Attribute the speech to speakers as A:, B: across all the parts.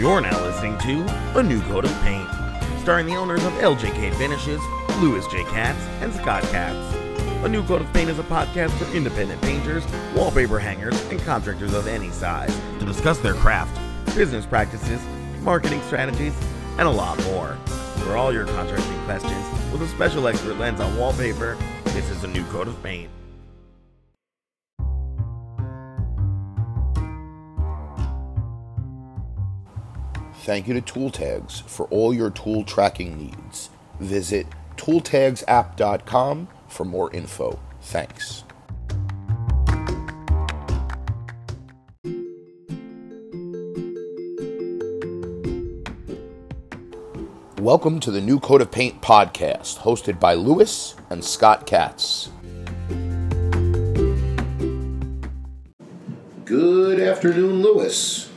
A: You're now listening to A New Coat of Paint, starring the owners of LJK Finishes, Louis J. Katz, and Scott Katz. A New Coat of Paint is a podcast for independent painters, wallpaper hangers, and contractors of any size to discuss their craft, business practices, marketing strategies, and a lot more. For all your contracting questions, with a special expert lens on wallpaper, this is A New Coat of Paint.
B: Thank you to Tool Tags for all your tool tracking needs. Visit tooltagsapp.com for more info. Thanks. Welcome to the New Coat of Paint podcast, hosted by Louis and Scott Katz. Good afternoon, Louis.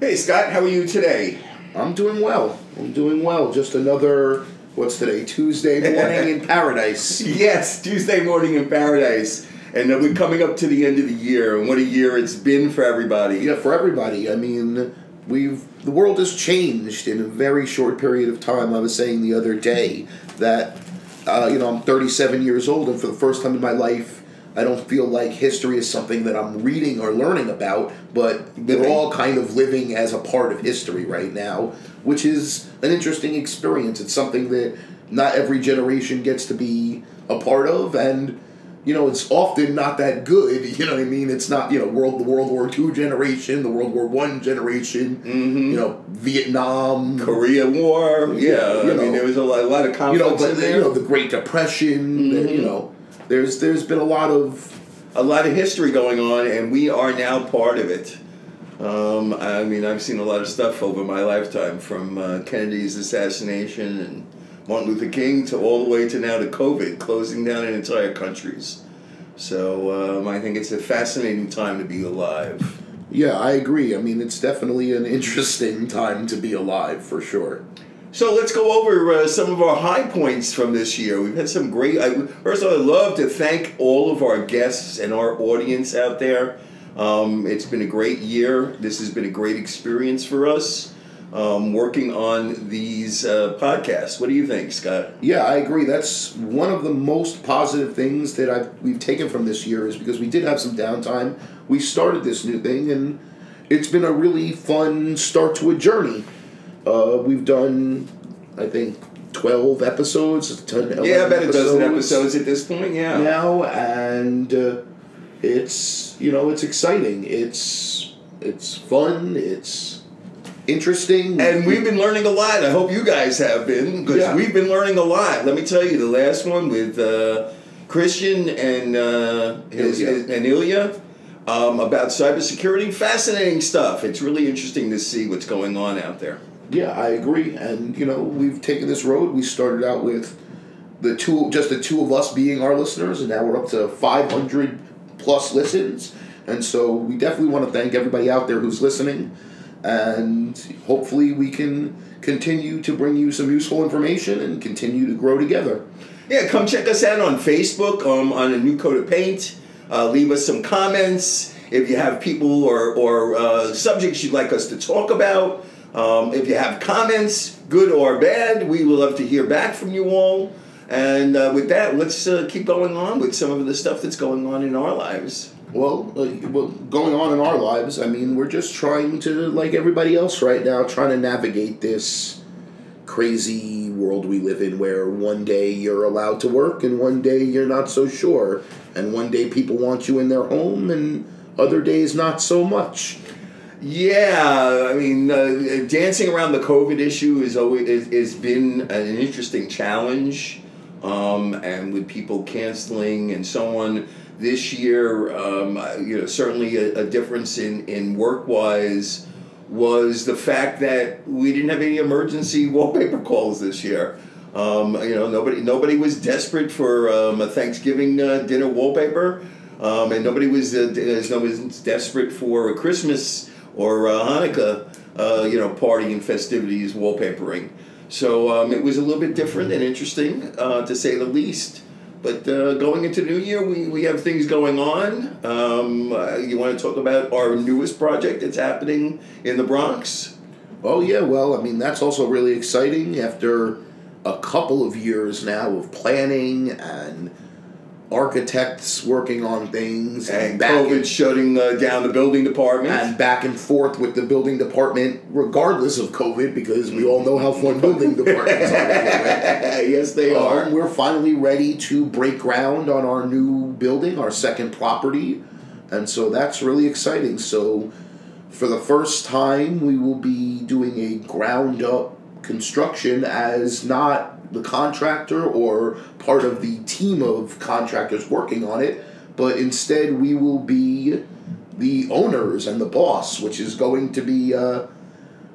C: Hey Scott, how are you today?
B: I'm doing well. I'm doing well. Just another, what's today? Tuesday morning in paradise.
C: Yes, Tuesday morning in paradise. And uh, we're coming up to the end of the year, and what a year it's been for everybody.
B: Yeah, for everybody. I mean, we've the world has changed in a very short period of time. I was saying the other day that uh, you know I'm 37 years old, and for the first time in my life, I don't feel like history is something that I'm reading or learning about, but we're all kind of living as a part of history right now, which is an interesting experience. It's something that not every generation gets to be a part of, and you know, it's often not that good. You know what I mean? It's not you know world the World War II generation, the World War One generation.
C: Mm-hmm.
B: You know, Vietnam,
C: Korea War, yeah.
B: you
C: I mean,
B: know.
C: there was a lot, a lot of
B: you
C: conflicts
B: know, but you know the Great Depression. the- you know, there's there's been a lot of
C: a lot of history going on, and we are now part of it. Um, I mean, I've seen a lot of stuff over my lifetime, from uh, Kennedy's assassination and Martin Luther King to all the way to now to COVID, closing down entire countries. So um, I think it's a fascinating time to be alive.
B: yeah. I agree. I mean, it's definitely an interesting time to be alive for sure.
C: So let's go over uh, some of our high points from this year. We've had some great. I, first of all, I'd love to thank all of our guests and our audience out there. Um, it's been a great year. This has been a great experience for us um, working on these uh, podcasts. What do you think, Scott?
B: Yeah, I agree. That's one of the most positive things that I've we've taken from this year is because we did have some downtime. We started this new thing, and it's been a really fun start to a journey. Uh, we've done, I think, twelve episodes. 10,
C: Yeah,
B: 11
C: about a dozen episodes at this point. Yeah.
B: now, and uh, it's you know it's exciting. It's it's fun. It's interesting.
C: And we've been learning a lot. I hope you guys have been, because
B: Yeah.
C: we've been learning a lot. Let me tell you, the last one with uh, Christian and uh, his,
B: Ilya.
C: his- and Ilya um, about cybersecurity, fascinating stuff. It's really interesting to see what's going on out there.
B: Yeah, I agree. And you know, we've taken this road. We started out with the two, just the two of us being our listeners, and now we're up to five hundred plus listens. And so we definitely want to thank everybody out there who's listening, and hopefully we can continue to bring you some useful information and continue to grow together.
C: Yeah, come check us out on Facebook um, on a new coat of paint. Uh, leave us some comments if you have people or, or uh, subjects you'd like us to talk about. Um, if you have comments, good or bad, we will love to hear back from you all. And uh, with that, let's uh, keep going on with some of the stuff that's going on in our lives.
B: Well, uh, well, going on in our lives, I mean, we're just trying to, like everybody else right now, trying to navigate this crazy world we live in where one day you're allowed to work and one day you're not so sure. And one day people want you in their home and other days not so much.
C: Yeah, I mean, uh, dancing around the COVID issue is always is, is been an interesting challenge, um, and with people canceling and so on. This year, um, you know, certainly a, a difference in in work wise was the fact that we didn't have any emergency wallpaper calls this year. Um, you know, nobody nobody was desperate for um, a Thanksgiving uh, dinner wallpaper, um, and nobody was uh, nobody was desperate for a Christmas or uh, Hanukkah, uh, you know, party and festivities wallpapering. So um, it was a little bit different and interesting, uh, to say the least. But uh, going into New Year, we, we have things going on. Um, uh, you want to talk about our newest project that's happening in the Bronx?
B: Oh yeah, well, I mean that's also really exciting after a couple of years now of planning and architects working on things
C: And
B: back
C: COVID
B: and,
C: shutting uh, down the building department.
B: and back and forth with the building department, regardless of COVID, because we all know how fun building departments are. to deal with.
C: yes, they are.
B: Um, we're finally ready to break ground on our new building, our second property, and so that's really exciting. So, for the first time, we will be doing a ground up construction as not the contractor or part of the team of contractors working on it, but instead we will be the owners and the boss, which is going to be. Uh,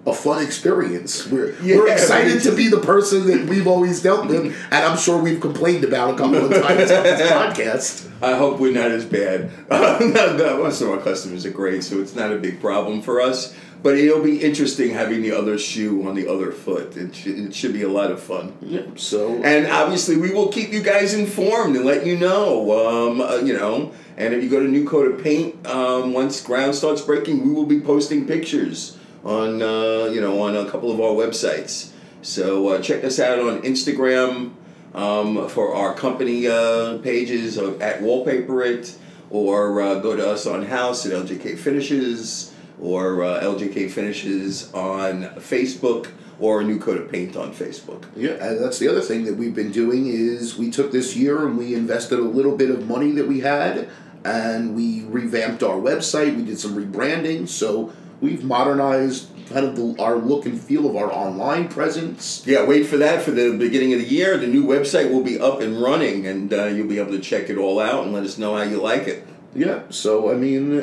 B: a fun experience. We're, we're excited to be the person that we've always dealt with, and I'm sure we've complained about a couple of times on this podcast.
C: I hope we're not as bad. no, no, most of our customers are great, so it's not a big problem for us. But it'll be interesting having the other shoe on the other foot. It should, it should be a lot of fun.
B: Yeah, so
C: And obviously, we will keep you guys informed and let you know. Um, uh, you know, and if you go to New Coat of Paint, um, once ground starts breaking, we will be posting pictures on uh, you know on a couple of our websites. So uh, check us out on Instagram um, for our company uh, pages of, at Wallpaper It, or uh, go to us on Houzz at LJK Finishes, or uh, LJK Finishes on Facebook, or a New Coat of Paint on Facebook.
B: yeah, and that's the other thing that we've been doing is we took this year and we invested a little bit of money that we had, and we revamped our website. We did some rebranding, so we've modernized kind of the, our look and feel of our online presence.
C: Yeah, wait for that for the beginning of the year. The new website will be up and running, and uh, you'll be able to check it all out and let us know how you like it.
B: Yeah, so I mean,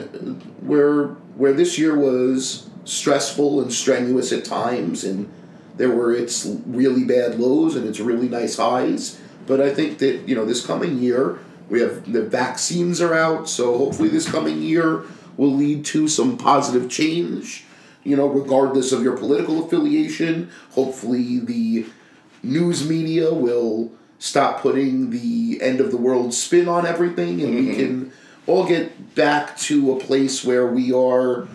B: where where this year was stressful and strenuous at times, and there were its really bad lows and its really nice highs. But I think that you know this coming year we have the vaccines are out, so hopefully this coming year will lead to some positive change. You know, regardless of your political affiliation, hopefully the news media will stop putting the end of the world spin on everything and we mm-hmm. can all get back to a place where we are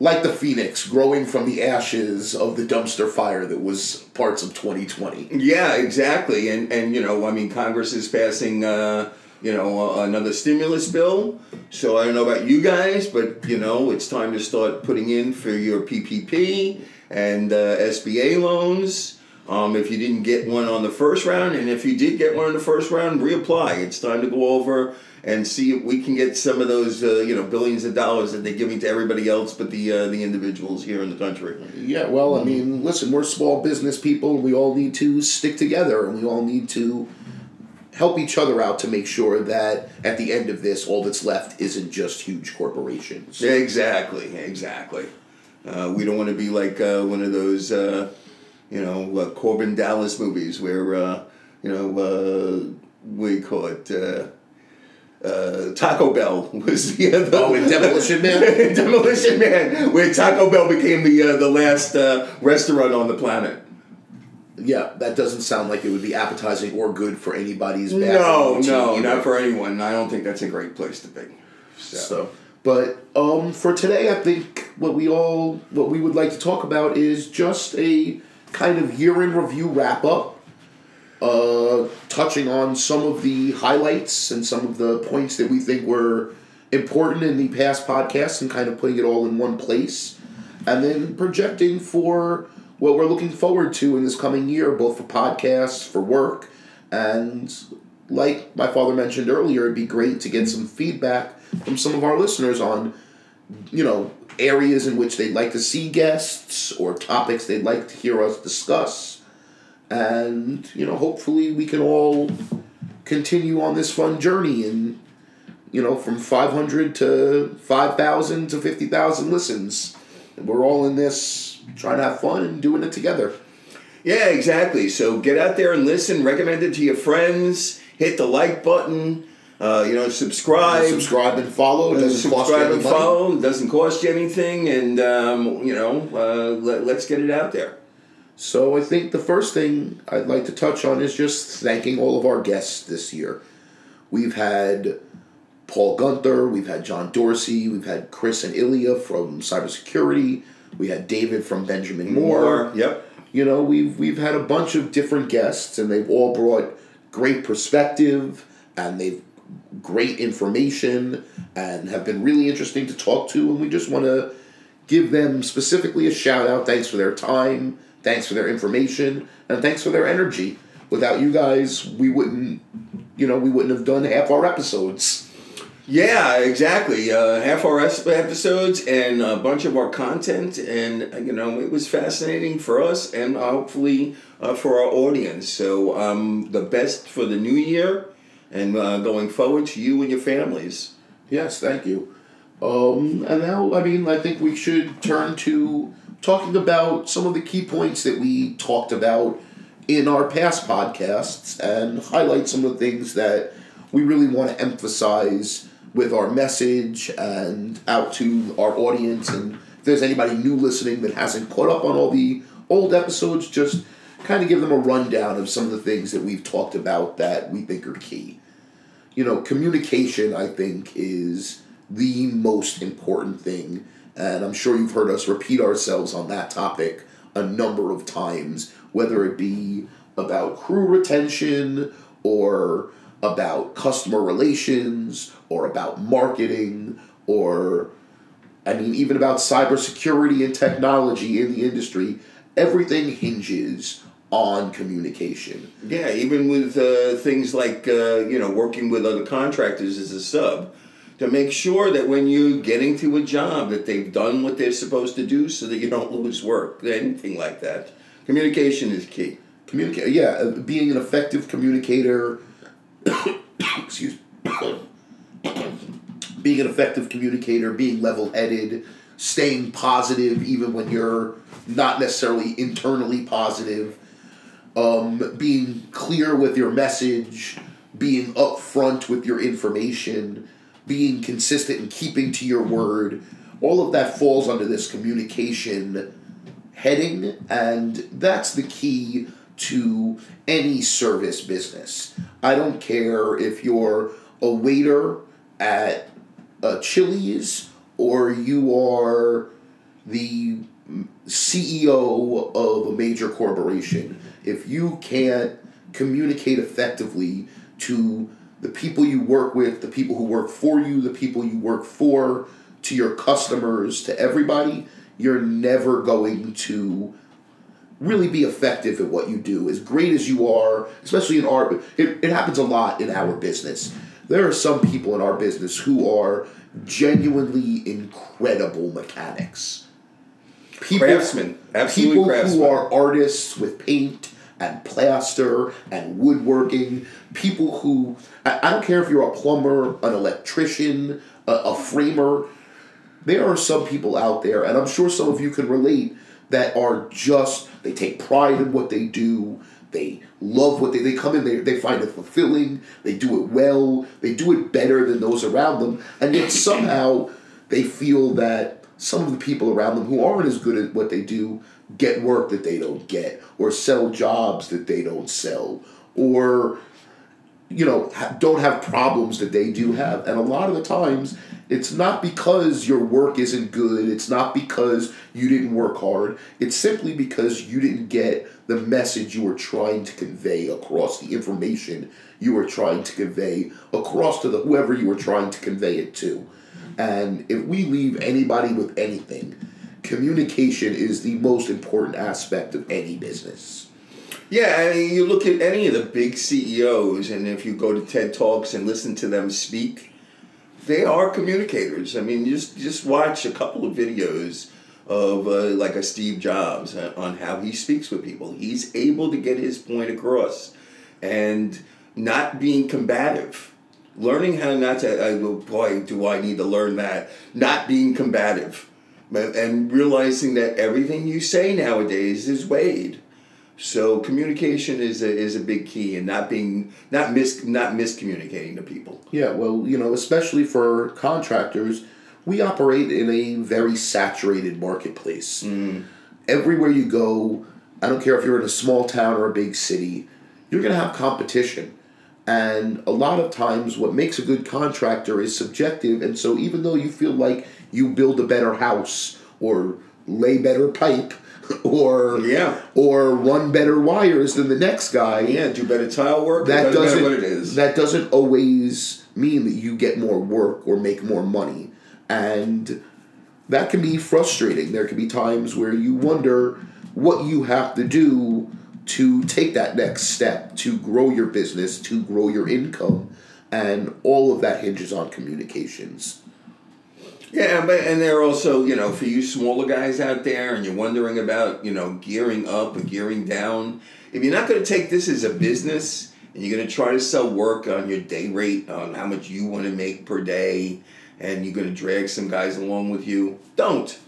B: like the phoenix growing from the ashes of the dumpster fire that was parts of 2020
C: Yeah, exactly. And and you know, I mean, Congress is passing uh, you know another stimulus bill. So I don't know about you guys, but you know, it's time to start putting in for your PPP and uh, SBA loans. Um, if you didn't get one on the first round, and if you did get one in the first round, reapply. It's time to go over and see if we can get some of those, uh, you know, billions of dollars that they're giving to everybody else, but the uh, the individuals here in the country.
B: yeah well i mean listen we're small business people and we all need to stick together and we all need to help each other out to make sure that at the end of this all that's left isn't just huge corporations
C: Exactly, exactly. Uh, we don't want to be like uh, one of those, uh, you know, uh, Korben Dallas movies where, uh, you know, uh, what call it? Uh, Taco Bell was the other.
B: Oh, in Demolition Man?
C: Demolition Man, where Taco Bell became the uh, the last uh, restaurant on the planet.
B: Yeah, that doesn't sound like it would be appetizing or good for anybody's
C: No, no,
B: either.
C: not for anyone. I don't think that's a great place to be. So,
B: So, but um, for today, I think what we all what we would like to talk about is just a kind of year in review wrap up, uh, touching on some of the highlights and some of the points that we think were important in the past podcasts, and kind of putting it all in one place, and then projecting for what we're looking forward to in this coming year, both for podcasts, for work, and like my father mentioned earlier, it'd be great to get some feedback from some of our listeners on, you know, areas in which they'd like to see guests or topics they'd like to hear us discuss. And, you know, hopefully we can all continue on this fun journey and, you know, from 500 to 5,000 to 50,000 listens. We're all in this trying to have fun and doing it together.
C: Yeah, exactly. So get out there and listen. Recommend it to your friends. Hit the like button. Uh, you know, subscribe.
B: Subscribe and follow. Doesn't cost you
C: subscribe and follow. Doesn't cost you anything, and um, you know, uh, let, let's get it out there.
B: So I think the first thing I'd like to touch on is just thanking all of our guests this year. We've had Paul Gunther, we've had John Dorsey, we've had Chris and Ilya from cybersecurity, We had David from Benjamin Moore.
C: Yep.
B: You know, we've we've had a bunch of different guests, and they've all brought great perspective, and they've great information, and have been really interesting to talk to. And we just want to give them specifically a shout out. Thanks for their time. Thanks for their information, and thanks for their energy. Without you guys, we wouldn't, you know, we wouldn't have done half our episodes.
C: Yeah, exactly. Uh, half our episodes and a bunch of our content, and you know, it was fascinating for us and hopefully uh, for our audience. So, um, the best for the new year and uh, going forward to you and your families.
B: Yes, thank you. Um, and now, I mean, I think we should turn to talking about some of the key points that we talked about in our past podcasts and highlight some of the things that we really want to emphasize with our message and out to our audience. And if there's anybody new listening that hasn't caught up on all the old episodes, just kind of give them a rundown of some of the things that we've talked about that we think are key. You know, communication, I think, is the most important thing. And I'm sure you've heard us repeat ourselves on that topic a number of times, whether it be about crew retention or about customer relations or about marketing or I mean even about cybersecurity and technology in the industry, everything hinges on communication.
C: Yeah, even with uh, things like uh, you know working with other contractors as a sub, to make sure that when you're getting to a job that they've done what they're supposed to do, so that you don't lose work, anything like that. Communication is key.
B: Communicate, yeah, uh, being an effective communicator. excuse. being an effective communicator, being level-headed, staying positive even when you're not necessarily internally positive, um, being clear with your message, being upfront with your information, being consistent and keeping to your word. All of that falls under this communication heading, and that's the key to any service business. I don't care if you're a waiter at a Chili's or you are the CEO of a major corporation. If you can't communicate effectively to the people you work with, the people who work for you, the people you work for, to your customers, to everybody, you're never going to really be effective at what you do. As great as you are, especially in art, it, it happens a lot in our business. There are some people in our business who are genuinely incredible mechanics. People,
C: Craftsmen, absolutely
B: people
C: craftsmen.
B: who are artists with paint and plaster and woodworking. People who I, I don't care if you're a plumber, an electrician, a, a framer. There are some people out there, and I'm sure some of you can relate, that are just they take pride in what they do. They love what they they come in. They they find it fulfilling. They do it well. They do it better than those around them, and yet somehow they feel that some of the people around them who aren't as good at what they do get work that they don't get or sell jobs that they don't sell or you know don't have problems that they do have. And a lot of the times it's not because your work isn't good it's not because you didn't work hard it's simply because you didn't get the message you were trying to convey across the information you were trying to convey across to the whoever you were trying to convey it to. And if we leave anybody with anything communication is the most important aspect of any business
C: Yeah, I mean, you look at any of the big CEOs, and if you go to TED Talks and listen to them speak, they are communicators. I mean, just just watch a couple of videos of uh, like a Steve Jobs uh, on how he speaks with people. He's able to get his point across, and not being combative. Learning how not to. Uh, boy, do I need to learn that. Not being combative, and realizing that everything you say nowadays is weighed. So communication is a, is a big key, and not being not mis not miscommunicating to people.
B: Yeah, well, you know, especially for contractors, we operate in a very saturated marketplace. Mm. Everywhere you go, I don't care if you're in a small town or a big city, you're going to have competition. And a lot of times, what makes a good contractor is subjective. And so, even though you feel like you build a better house or lay better pipe or
C: Yeah.
B: or run better wires than the next guy.
C: Yeah, do better tile work.
B: That
C: doesn't,
B: doesn't
C: what it is.
B: That doesn't always mean that you get more work or make more money. And that can be frustrating. There can be times where you wonder what you have to do to take that next step to grow your business, to grow your income, and all of that hinges on communications.
C: Yeah, but and they're also you know for you smaller guys out there, and you're wondering about you know gearing up or gearing down. If you're not going to take this as a business, and you're going to try to sell work on your day rate, on how much you want to make per day, and you're going to drag some guys along with you, don't,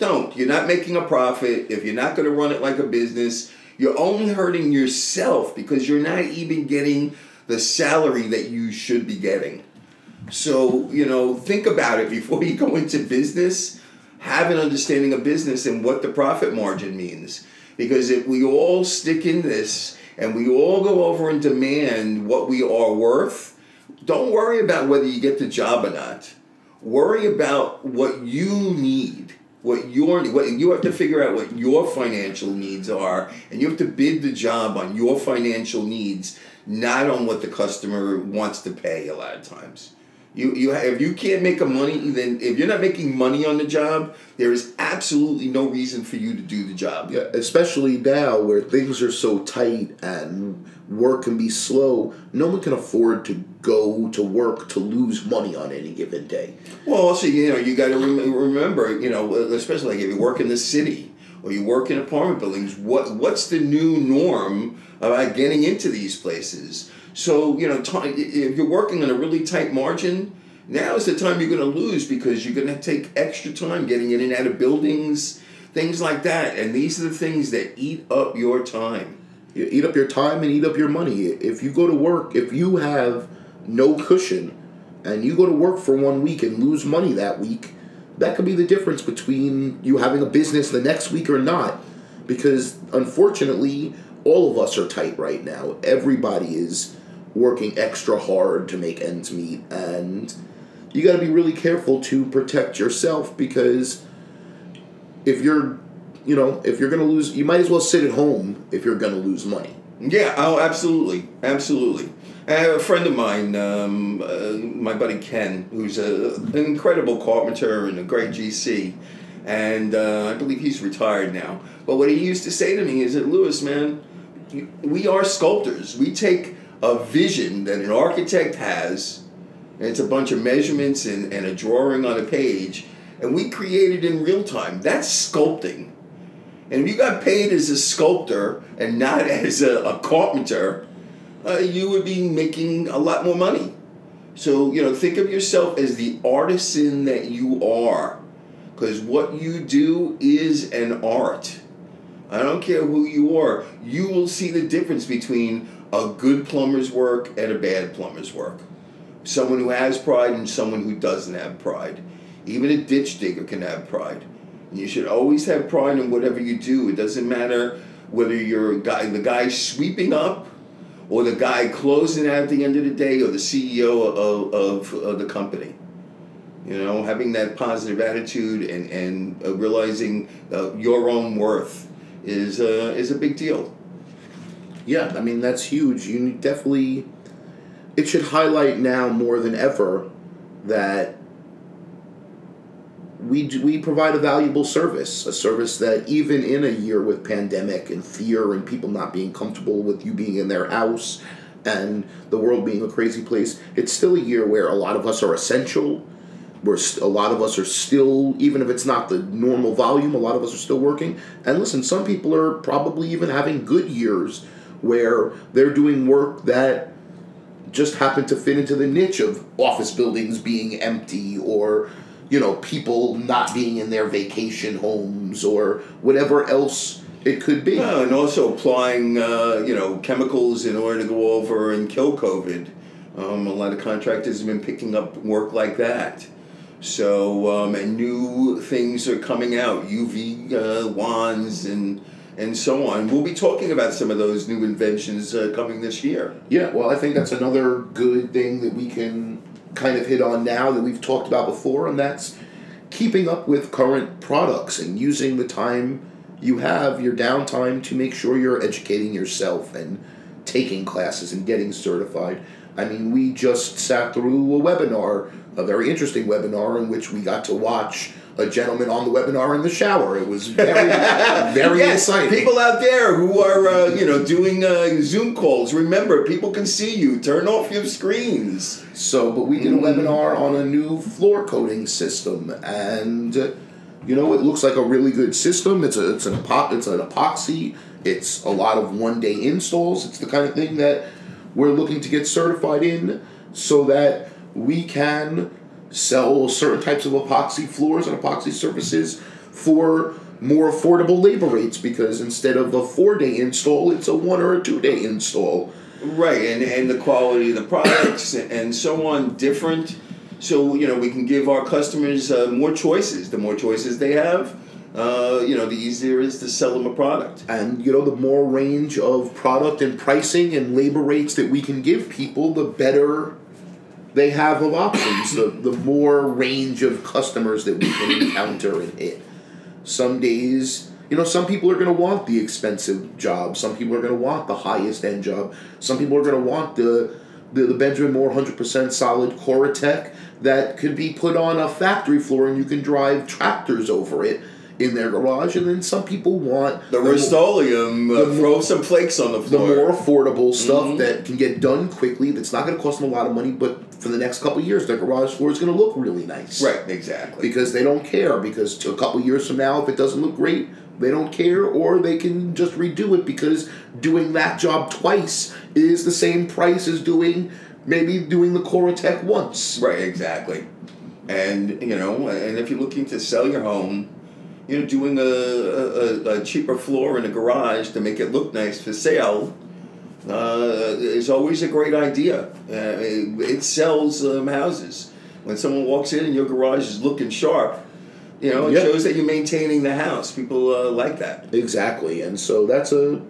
C: don't. You're not making a profit if you're not going to run it like a business. You're only hurting yourself because you're not even getting the salary that you should be getting. So, you know, think about it before you go into business. Have an understanding of business and what the profit margin means. Because if we all stick in this and we all go over and demand what we are worth, don't worry about whether you get the job or not. Worry about what you need. What your what you have to figure out what your financial needs are, and you have to bid the job on your financial needs, not on what the customer wants to pay. A lot of times, you you if you can't make a money, then if you're not making money on the job, there is absolutely no reason for you to do the job.
B: Yeah, especially now where things are so tight and work can be slow, no one can afford to go to work to lose money on any given day.
C: Well, also, you know, you got to rem- remember, you know, especially like if you work in the city or you work in apartment buildings, what what's the new norm about getting into these places? So, you know, ti if you're working on a really tight margin, now is the time you're going to lose because you're going to take extra time getting in and out of buildings, things like that. And these are the things that eat up your time.
B: You eat up your time and eat up your money. If you go to work, if you have no cushion and you go to work for one week and lose money that week, that could be the difference between you having a business the next week or not. Because unfortunately, all of us are tight right now. Everybody is working extra hard to make ends meet and you got to be really careful to protect yourself because if you're you know if you're going to lose you might as well sit at home if you're going to lose money
C: Yeah, oh, absolutely, absolutely. I have a friend of mine, um, uh, my buddy Ken, who's a, an incredible carpenter and a great GC, and uh, I believe he's retired now. But what he used to say to me is that Louis, man, we are sculptors. We take a vision that an architect has, and it's a bunch of measurements and, and a drawing on a page, and we create it in real time. That's sculpting. And if you got paid as a sculptor and not as a, a carpenter, uh, you would be making a lot more money. So, you know, think of yourself as the artisan that you are. Because what you do is an art. I don't care who you are, you will see the difference between a good plumber's work and a bad plumber's work. Someone who has pride and someone who doesn't have pride. Even a ditch digger can have pride. And you should always have pride in whatever you do. It doesn't matter whether you're guy, the guy sweeping up, or the guy closing at the end of the day, or the CEO of, of, of the company. You know, having that positive attitude and and uh, realizing uh, your own worth is uh, is a big deal.
B: Yeah i mean that's huge you definitely it should highlight now more than ever that we we provide a valuable service, a service that even in a year with pandemic and fear and people not being comfortable with you being in their house and the world being a crazy place, it's still a year where a lot of us are essential. We're st- a lot of us are still, even if it's not the normal volume, a lot of us are still working. And listen, some people are probably even having good years where they're doing work that just happen to fit into the niche of office buildings being empty or you know people not being in their vacation homes or whatever else it could be
C: and also applying uh, you know chemicals in order to go over and kill COVID. Um, a lot of contractors have been picking up work like that. So um, and new things are coming out, UV uh, wands and and so on. We'll be talking about some of those new inventions uh, coming this year.
B: yeah well i think that's another good thing that we can kind of hit on now that we've talked about before and that's keeping up with current products and using the time you have, your downtime, to make sure you're educating yourself and taking classes and getting certified. I mean, we just sat through a webinar, a very interesting webinar, in which we got to watch a gentleman on the webinar in the shower. It was very, very
C: yes,
B: exciting.
C: people out there who are uh, you know doing uh, Zoom calls. Remember, people can see you. Turn off your screens.
B: So, but we did a webinar on a new floor coating system, and uh, you know, it looks like a really good system. It's a it's an epo- it's an epoxy. It's a lot of one day installs. It's the kind of thing that we're looking to get certified in, so that we can sell certain types of epoxy floors and epoxy surfaces for more affordable labor rates. Because instead of a four day install, it's a one or a two day install.
C: Right, and and the quality of the products and so on different. So you know we can give our customers uh, more choices. The more choices they have, uh, you know, the easier it is to sell them a product.
B: and you know the more range of product and pricing and labor rates that we can give people the better they have of options the, the more range of customers that we can encounter and hit. Some days you know some people are going to want the expensive job. Some people are going to want the highest end job. Some people are going to want the the, the benjamin moore 100% solid Corotech that could be put on a factory floor and you can drive tractors over it in their garage. And then some people want
C: The
B: mo-
C: Rust-Oleum, uh,
B: the
C: throw
B: more-
C: some flakes on the
B: the more affordable stuff
C: Mhm.
B: that can get done quickly that's not going to cost them a lot of money but for the next couple of years their garage floor is going to look really nice
C: right, exactly.
B: because they don't care because a couple of years from now if it doesn't look great they don't care or they can just redo it because doing that job twice is the same price as doing maybe doing the Corotech once
C: Right, exactly. And you know, and if you're looking to sell your home, you know, doing a, a, a cheaper floor in a garage to make it look nice for sale uh, is always a great idea. Uh, it, it sells um, houses. When someone walks in and your garage is looking sharp, you know, it
B: Yeah.
C: shows that you're maintaining the house. People uh, like that.
B: Exactly, and so that's a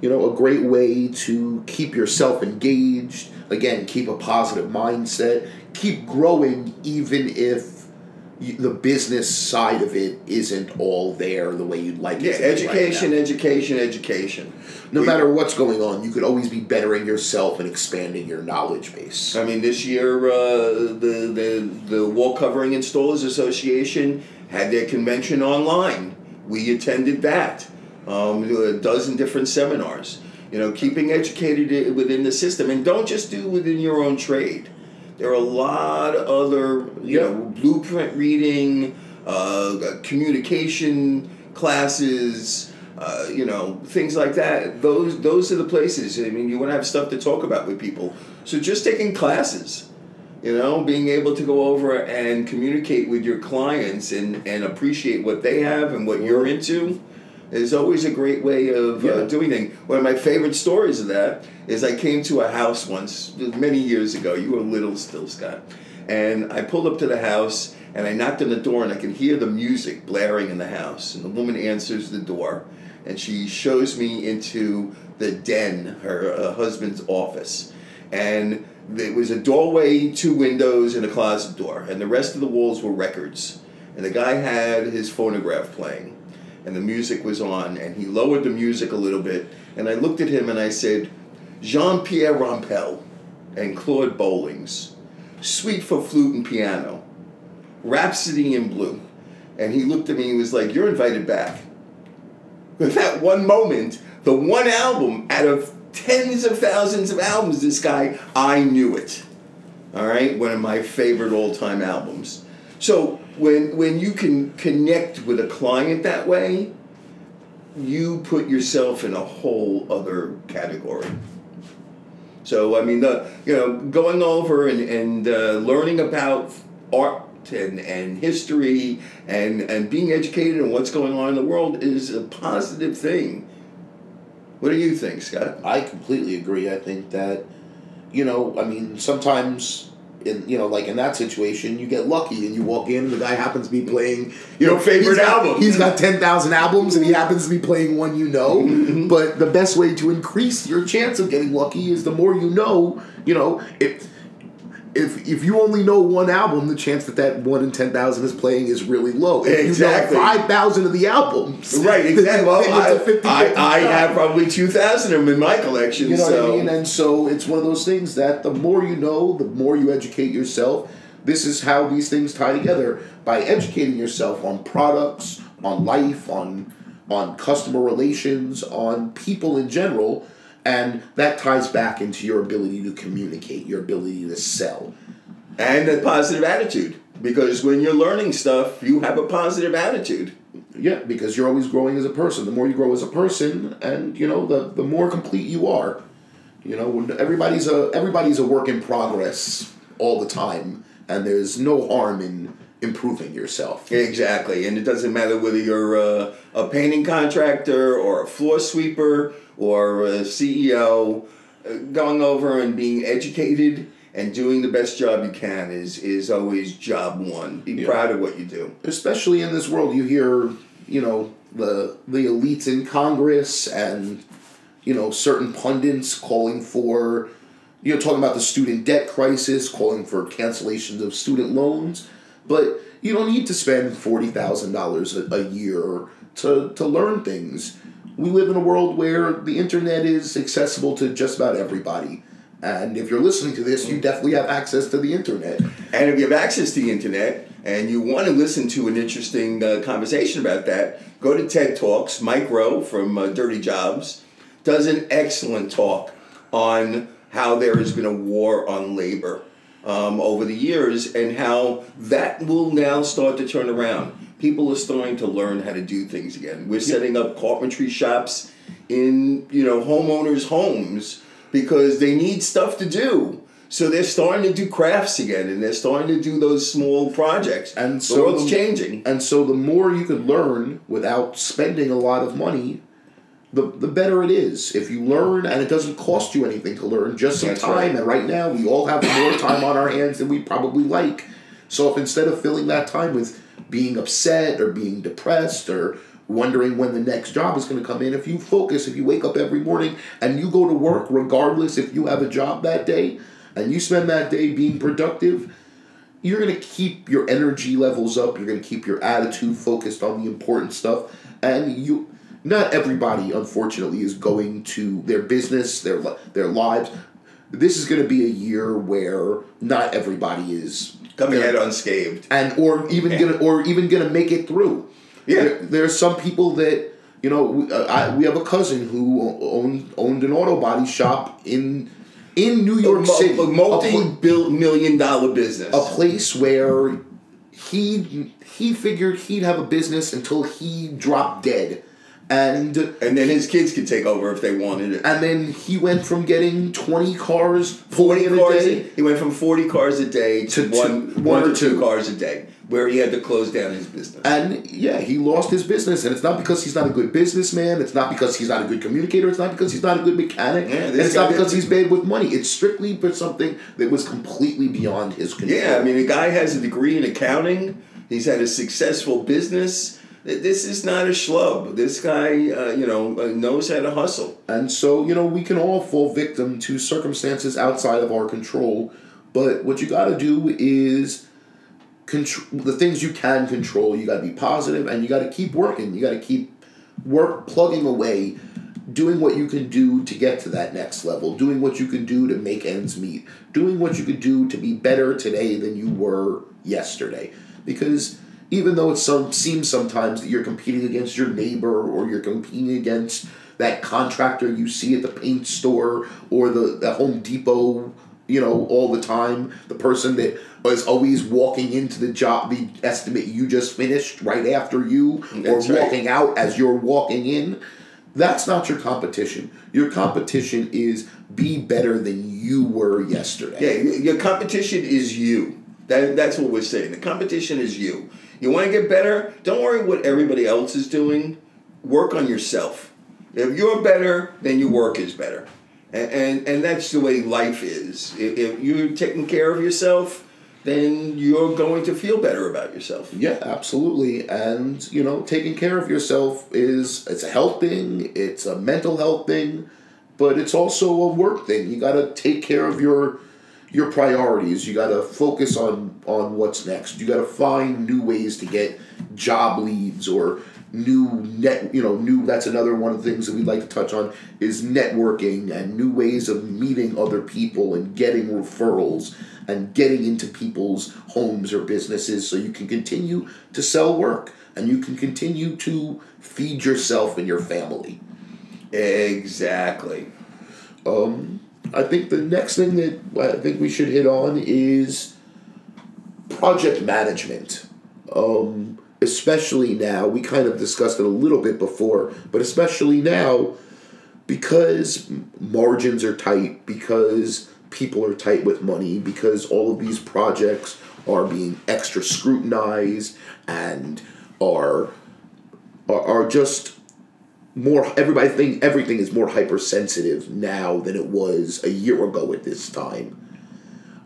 B: you know a great way to keep yourself engaged. Again, keep a positive mindset. Keep growing, even if the business side of it isn't all there the way you'd like
C: Yeah,
B: it. to be right
C: education, education, education.
B: no
C: We-
B: matter what's going on, you could always be bettering yourself and expanding your knowledge base.
C: I mean, this year uh, the, the the Wall Covering Installers Association had their convention online. We attended that. Um, a dozen different seminars. You know, keeping educated within the system, and don't just do within your own trade. There are a lot of other, you
B: Yeah.
C: know, blueprint reading, uh, communication classes, uh, you know, things like that. Those those are the places. I mean, you want to have stuff to talk about with people. So just taking classes, you know, being able to go over and communicate with your clients and and appreciate what they have and what you're into is always a great way of
B: Yeah.
C: uh, doing things. One of my favorite stories of that is I came to a house once many years ago. You were little still, Scott, and I pulled up to the house and I knocked on the door and I could hear the music blaring in the house. And the woman answers the door and she shows me into the den, her uh, husband's office, and there was a doorway, two windows, and a closet door, and the rest of the walls were records. And the guy had his phonograph playing, and the music was on, and he lowered the music a little bit, and I looked at him and I said, Jean Pierre Rampal and Claude Bolling's, Suite for Flute and Piano, Rhapsody in Blue. And he looked at me and he was like, You're invited back. With that one moment, the one album out of tens of thousands of albums, this guy, I knew it. All right, one of my favorite all-time albums. So when when you can connect with a client that way, you put yourself in a whole other category. So I mean, the you know, going over and and uh, learning about art and and history and and being educated on what's going on in the world is a positive thing. What do you think, Scott?
B: I completely agree. I think that, you know, I mean, sometimes in you know, like in that situation, you get lucky and you walk in, and the guy happens to be playing you
C: Your
B: know,
C: favorite
B: he's got-
C: album.
B: He's got ten thousand albums, and he happens to be playing one you know. Mm-hmm. but the best way to increase your chance of getting lucky is the more you know. You know, if if if you only know one album, the chance that that one in ten thousand is playing is really low. If
C: Exactly.
B: you know five thousand of the albums,
C: Right, exactly. Well,
B: then it's a
C: I,
B: 50-50
C: I, I have probably 2,000 of them in my collection.
B: You know
C: so.
B: what I mean? And so it's one of those things that the more you know, the more you educate yourself. This is how these things tie together by educating yourself on products, on life, on on customer relations, on people in general, and that ties back into your ability to communicate, your ability to sell.
C: and a positive attitude. Because when you're learning stuff, you have a positive attitude.
B: Yeah, because you're always growing as a person. The more you grow as a person, and you know, the the more complete you are. You know, everybody's a everybody's a work in progress all the time, and there's no harm in improving yourself.
C: Exactly, and it doesn't matter whether you're a, a painting contractor or a floor sweeper or a CEO. uh, Going over and being educated and doing the best job you can is is always job one. Be
B: Yeah.
C: proud of what you do.
B: Especially in this world, you hear, you know, the the elites in Congress and you know certain pundits calling for, you know, talking about the student debt crisis, calling for cancellations of student loans, but you don't need to spend forty thousand dollars a year to to learn things. We live in a world where the internet is accessible to just about everybody. And if you're listening to this, you definitely have access to the internet.
C: And if you have access to the internet and you want to listen to an interesting uh, conversation about that, go to TED Talks. Mike Rowe from uh, Dirty Jobs does an excellent talk on how there has been a war on labor um, over the years and how that will now start to turn around. People are starting to learn how to do things again. We're setting up carpentry shops in you know homeowners' homes because they need stuff to do. So they're starting to do crafts again, and they're starting to do those small projects.
B: And so it's
C: changing.
B: And so the more you can learn without spending a lot of money, the, the better it is. If you learn and it doesn't cost you anything to learn, just some
C: That's
B: time.
C: right.
B: And right now we all have more time on our hands than we probably like. So if instead of filling that time with being upset or being depressed or wondering when the next job is going to come in, if you focus, if you wake up every morning and you go to work regardless if you have a job that day and you spend that day being productive, you're going to keep your energy levels up you're going to keep your attitude focused on the important stuff and you not everybody unfortunately is going to their business their their lives this is going to be a year where not everybody is
C: Coming out unscathed.
B: and or even
C: Yeah.
B: gonna or even gonna make it through.
C: Yeah.
B: there, there are some people that you know. We, uh, I, we have a cousin who owned owned an auto body shop in in New York
C: Mo-
B: City,
C: a
B: a,
C: multi
B: pla-
C: bil- million dollar business.
B: a place where he he figured he'd have a business until he dropped dead, and
C: and then his kids could take over if they wanted it.
B: and then he went from getting twenty cars,
C: 40
B: forty in a day.
C: He went from 40 cars a day to,
B: To two-
C: one,
B: one
C: one
B: or
C: two
B: two.
C: cars a day, where he had to close down his business.
B: And yeah, he lost his business, and it's not because he's not a good businessman. It's not because he's not a good communicator. It's not because he's not a good mechanic.
C: Yeah,
B: and it's not because he's bad with money. It's strictly for something that was completely beyond his control.
C: Yeah, I mean, the guy has a degree in accounting. He's had a successful business. Th- This is not a schlub. This guy, uh, you know, uh, knows how to hustle.
B: And so, you know, we can all fall victim to circumstances outside of our control. But what you got to do is control the things you can control. You got to be positive, and you got to keep working. You got to keep work plugging away, doing what you can do to get to that next level. Doing what you can do to make ends meet. Doing what you can do to be better today than you were yesterday. Because even though it some seems sometimes that you're competing against your neighbor or you're competing against that contractor you see at the paint store or the, the Home Depot, you know, all the time, the person that is always walking into the job, the estimate you just finished right after you,
C: That's
B: or
C: right.
B: walking out as you're walking in. That's not your competition. Your competition is be better than you were yesterday.
C: Yeah, your competition is you. That, that's what we're saying. The competition is you. You want to get better? Don't worry what everybody else is doing. Work on yourself. If you're better, then your work is better. And, and, and that's the way life is. If, if you're taking care of yourself, then you're going to feel better about yourself.
B: Yeah, absolutely. And you know, taking care of yourself is it's a health thing, it's a mental health thing, but it's also a work thing. You got to take care of your your priorities. You got to focus on on what's next. You got to find new ways to get job leads or new net you know new that's another one of the things that we'd like to touch on is networking and new ways of meeting other people and getting referrals and getting into people's homes or businesses so you can continue to sell work and you can continue to feed yourself and your family
C: Exactly.
B: um, I think the next thing that I think we should hit on is project management. Um, especially now, we kind of discussed it a little bit before, but especially now because margins are tight, because people are tight with money, because all of these projects are being extra scrutinized and are are, are just more everybody think everything is more hypersensitive now than it was a year ago at this time.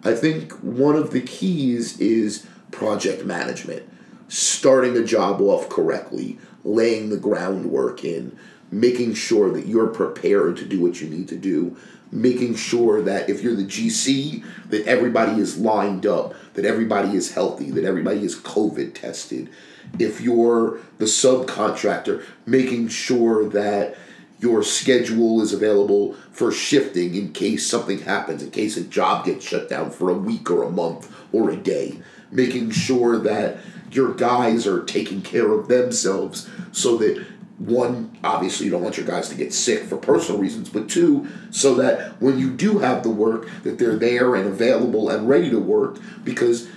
B: I think one of the keys is project management. Starting a job off correctly, laying the groundwork in, making sure that you're prepared to do what you need to do, making sure that if you're the GC, that everybody is lined up, that everybody is healthy, that everybody is COVID tested. If you're the subcontractor, making sure that your schedule is available for shifting in case something happens, in case a job gets shut down for a week or a month or a day. Making sure that your guys are taking care of themselves so that one, obviously, you don't want your guys to get sick for personal reasons, but two, so that when you do have the work, that they're there and available and ready to work. Because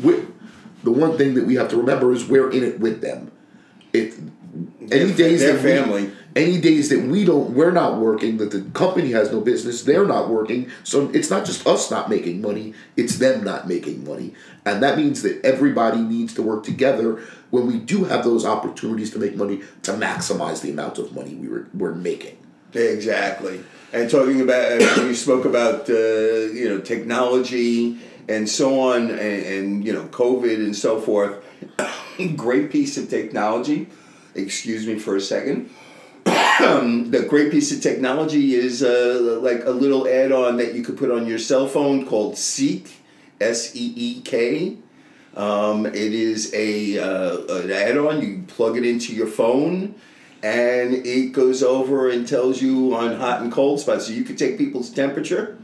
B: we, the one thing that we have to remember is we're in it with them. It any days
C: their
B: that we- any days that we don't, we're not working, that the company has no business, they're not working. So it's not just us not making money; it's them not making money, and that means that everybody needs to work together when we do have those opportunities to make money to maximize the amount of money we were we're making.
C: Exactly. And talking about, uh, you spoke about, uh, you know, technology and so on, and, and, you know, COVID and so forth. great piece of technology. Excuse me for a second. the great piece of technology is uh, like a little add on that you could put on your cell phone called Seek, S E E K. Um, it is a uh, an add-on. You plug it into your phone, and it goes over and tells you on hot and cold spots. So you could take people's temperature.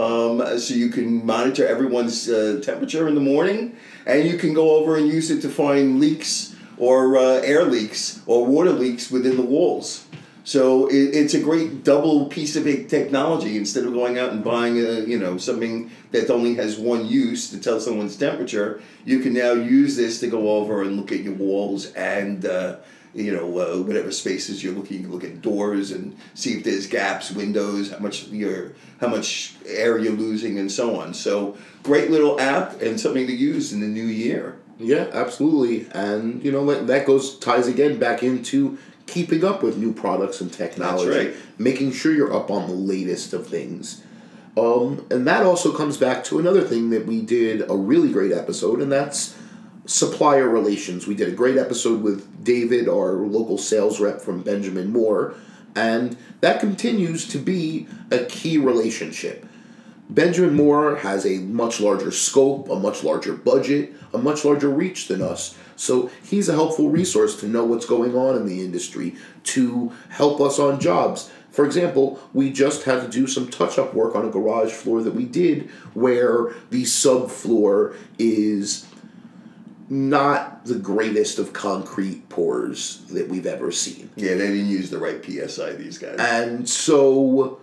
C: Um, so you can monitor everyone's uh, temperature in the morning, and you can go over and use it to find leaks or uh, air leaks or water leaks within the walls. So it, it's a great double piece of technology. Instead of going out and buying a you know something that only has one use to tell someone's temperature, you can now use this to go over and look at your walls and uh, you know uh, whatever spaces you're looking. You look at doors and see if there's gaps, windows, how much you're how much air you're losing, and so on. So great little app and something to use in the new year.
B: Yeah, absolutely, and you know that that goes ties again back into keeping up with new products and technology,
C: right.
B: making sure you're up on the latest of things. Um, and that also comes back to another thing that we did a really great episode, and that's supplier relations. We did a great episode with David, our local sales rep from Benjamin Moore, and that continues to be a key relationship. Benjamin Moore has a much larger scope, a much larger budget, a much larger reach than us. So he's a helpful resource to know what's going on in the industry, to help us on jobs. For example, we just had to do some touch up work on a garage floor that we did where the subfloor is not the greatest of concrete pours that we've ever seen.
C: Yeah, they didn't use the right PSI. These guys.
B: And so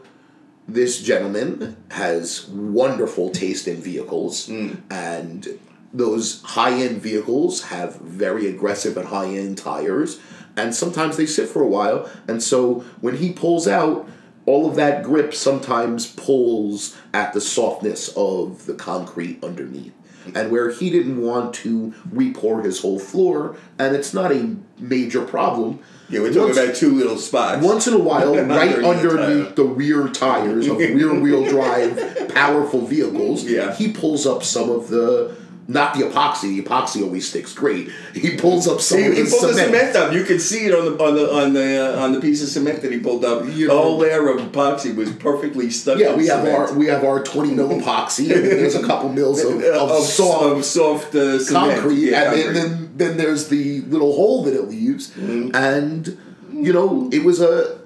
B: this gentleman has wonderful taste in vehicles hmm. and those high-end vehicles have very aggressive and high-end tires and sometimes they sit for a while and so when he pulls out all of that grip sometimes pulls at the softness of the concrete underneath and where he didn't want to repour his whole floor and it's not a major problem
C: yeah, we're talking
B: once-
C: about two little spots.
B: once in a while, right
C: Underneath the
B: rear tires of rear wheel drive powerful vehicles,
C: Yeah.
B: he pulls up some of the not the epoxy. The epoxy always sticks great. He pulls up some
C: He,
B: of
C: he pulled
B: cement.
C: the cement up. You could see it on the on the on the uh, on the piece of cement that he pulled up.
B: You
C: the
B: know-
C: whole layer of epoxy was perfectly stuck.
B: Yeah, we have our we have our twenty mil epoxy, and there's a couple mils of, of,
C: of,
B: soft
C: of soft uh, cement.
B: concrete,
C: Yeah,
B: and then, then then there's the little hole that it leaves,
C: Mm-hmm.
B: and you know it was a